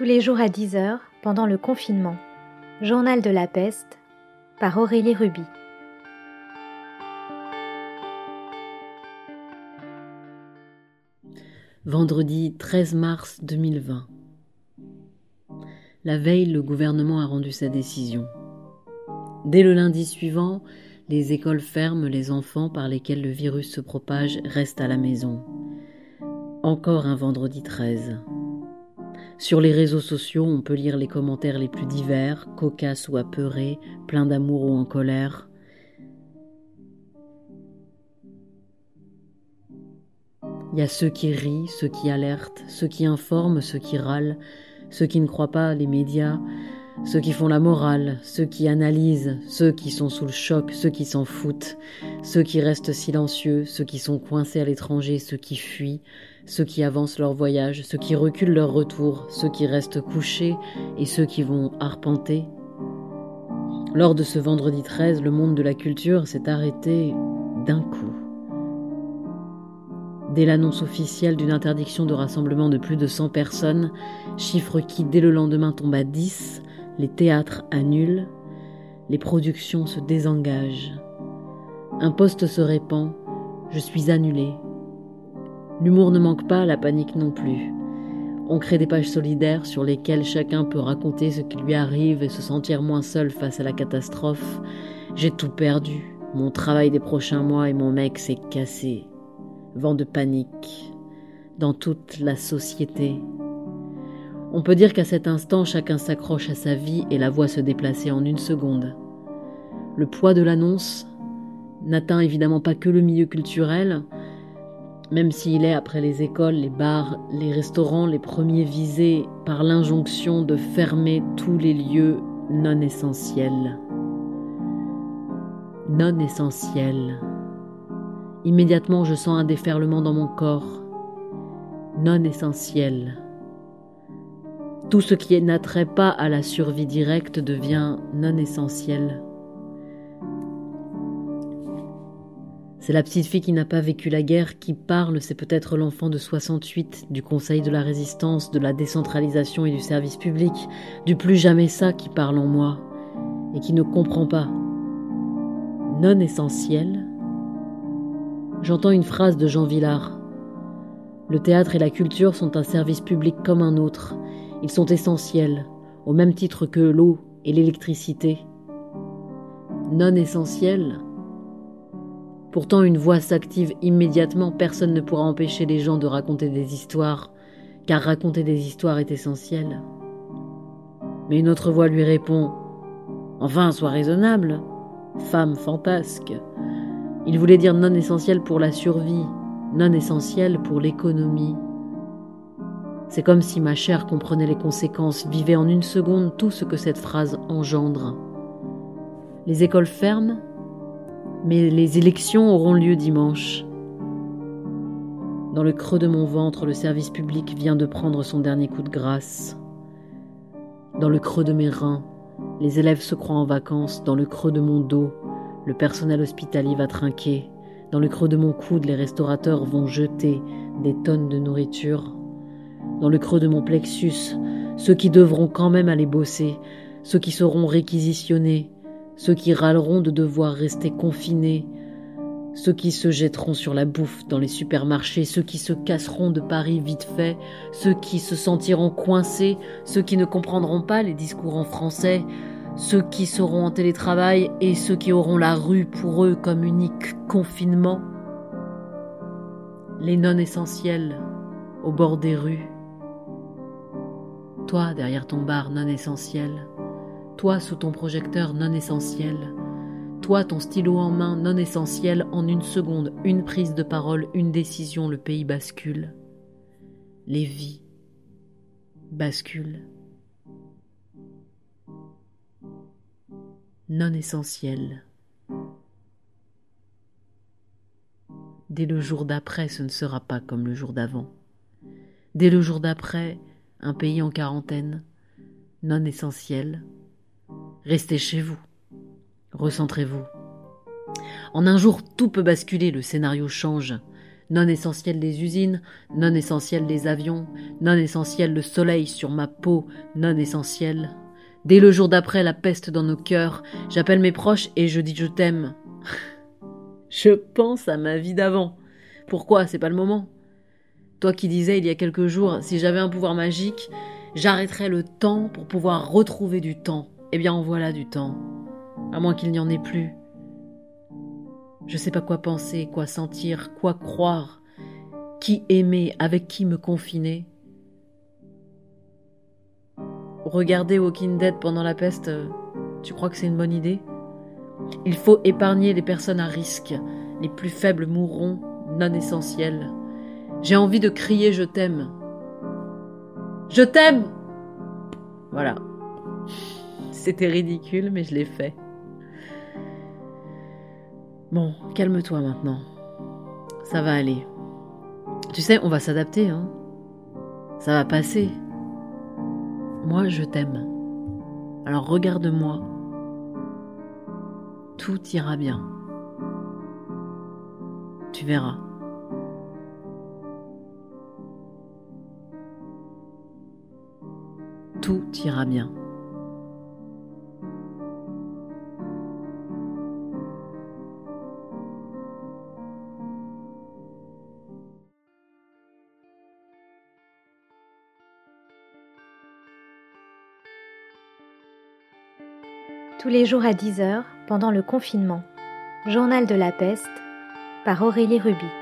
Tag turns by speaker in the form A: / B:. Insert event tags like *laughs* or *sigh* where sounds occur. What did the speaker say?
A: Tous les jours à 10h, pendant le confinement. Journal de la peste, par Aurélie Ruby.
B: Vendredi 13 mars 2020. La veille, le gouvernement a rendu sa décision. Dès le lundi suivant, les écoles ferment, les enfants par lesquels le virus se propage restent à la maison. Encore un vendredi 13. Sur les réseaux sociaux, on peut lire les commentaires les plus divers, cocasses ou apeurés, pleins d'amour ou en colère. Il y a ceux qui rient, ceux qui alertent, ceux qui informent, ceux qui râlent, ceux qui ne croient pas les médias, ceux qui font la morale, ceux qui analysent, ceux qui sont sous le choc, ceux qui s'en foutent, ceux qui restent silencieux, ceux qui sont coincés à l'étranger, ceux qui fuient, ceux qui avancent leur voyage, ceux qui reculent leur retour, ceux qui restent couchés et ceux qui vont arpenter. Lors de ce vendredi 13, le monde de la culture s'est arrêté d'un coup. Dès l'annonce officielle d'une interdiction de rassemblement de plus de 100 personnes, chiffre qui dès le lendemain tombe à 10, les théâtres annulent, les productions se désengagent. Un poste se répand, je suis annulé. L'humour ne manque pas, la panique non plus. On crée des pages solidaires sur lesquelles chacun peut raconter ce qui lui arrive et se sentir moins seul face à la catastrophe. J'ai tout perdu. Mon travail des prochains mois et mon mec s'est cassé vent de panique dans toute la société. On peut dire qu'à cet instant, chacun s'accroche à sa vie et la voit se déplacer en une seconde. Le poids de l'annonce n'atteint évidemment pas que le milieu culturel, même s'il est, après les écoles, les bars, les restaurants, les premiers visés par l'injonction de fermer tous les lieux non essentiels. Non essentiels. Immédiatement, je sens un déferlement dans mon corps, non essentiel. Tout ce qui n'attrait pas à la survie directe devient non essentiel. C'est la petite fille qui n'a pas vécu la guerre qui parle, c'est peut-être l'enfant de 68, du Conseil de la résistance, de la décentralisation et du service public, du plus jamais ça qui parle en moi, et qui ne comprend pas. Non essentiel, j'entends une phrase de Jean Villard. Le théâtre et la culture sont un service public comme un autre. Ils sont essentiels, au même titre que l'eau et l'électricité. Non essentiels. Pourtant, une voix s'active immédiatement, personne ne pourra empêcher les gens de raconter des histoires, car raconter des histoires est essentiel. Mais une autre voix lui répond Enfin, sois raisonnable, femme fantasque. Il voulait dire non essentiel pour la survie, non essentiel pour l'économie. C'est comme si ma chair comprenait les conséquences, vivait en une seconde tout ce que cette phrase engendre. Les écoles ferment, mais les élections auront lieu dimanche. Dans le creux de mon ventre, le service public vient de prendre son dernier coup de grâce. Dans le creux de mes reins, les élèves se croient en vacances. Dans le creux de mon dos, le personnel hospitalier va trinquer. Dans le creux de mon coude, les restaurateurs vont jeter des tonnes de nourriture. Dans le creux de mon plexus, ceux qui devront quand même aller bosser, ceux qui seront réquisitionnés, ceux qui râleront de devoir rester confinés, ceux qui se jetteront sur la bouffe dans les supermarchés, ceux qui se casseront de Paris vite fait, ceux qui se sentiront coincés, ceux qui ne comprendront pas les discours en français, ceux qui seront en télétravail et ceux qui auront la rue pour eux comme unique confinement, les non essentiels au bord des rues, toi derrière ton bar non essentiel, toi sous ton projecteur non essentiel, toi ton stylo en main non essentiel en une seconde, une prise de parole, une décision, le pays bascule, les vies basculent. non essentiel. Dès le jour d'après, ce ne sera pas comme le jour d'avant. Dès le jour d'après, un pays en quarantaine, non essentiel. Restez chez vous. Recentrez-vous. En un jour, tout peut basculer, le scénario change. Non essentiel des usines, non essentiel des avions, non essentiel le soleil sur ma peau, non essentiel. Dès le jour d'après, la peste dans nos cœurs, j'appelle mes proches et je dis je t'aime. *laughs* je pense à ma vie d'avant. Pourquoi? C'est pas le moment. Toi qui disais il y a quelques jours, si j'avais un pouvoir magique, j'arrêterais le temps pour pouvoir retrouver du temps. Eh bien en voilà du temps. À moins qu'il n'y en ait plus. Je sais pas quoi penser, quoi sentir, quoi croire, qui aimer, avec qui me confiner. Regarder Walking Dead pendant la peste, tu crois que c'est une bonne idée? Il faut épargner les personnes à risque. Les plus faibles mourront, non essentiels. J'ai envie de crier je t'aime. Je t'aime Voilà. C'était ridicule, mais je l'ai fait. Bon, calme-toi maintenant. Ça va aller. Tu sais, on va s'adapter, hein. Ça va passer. Moi, je t'aime. Alors regarde-moi. Tout ira bien. Tu verras. Tout ira bien.
A: tous les jours à 10 heures pendant le confinement. Journal de la peste par Aurélie Ruby.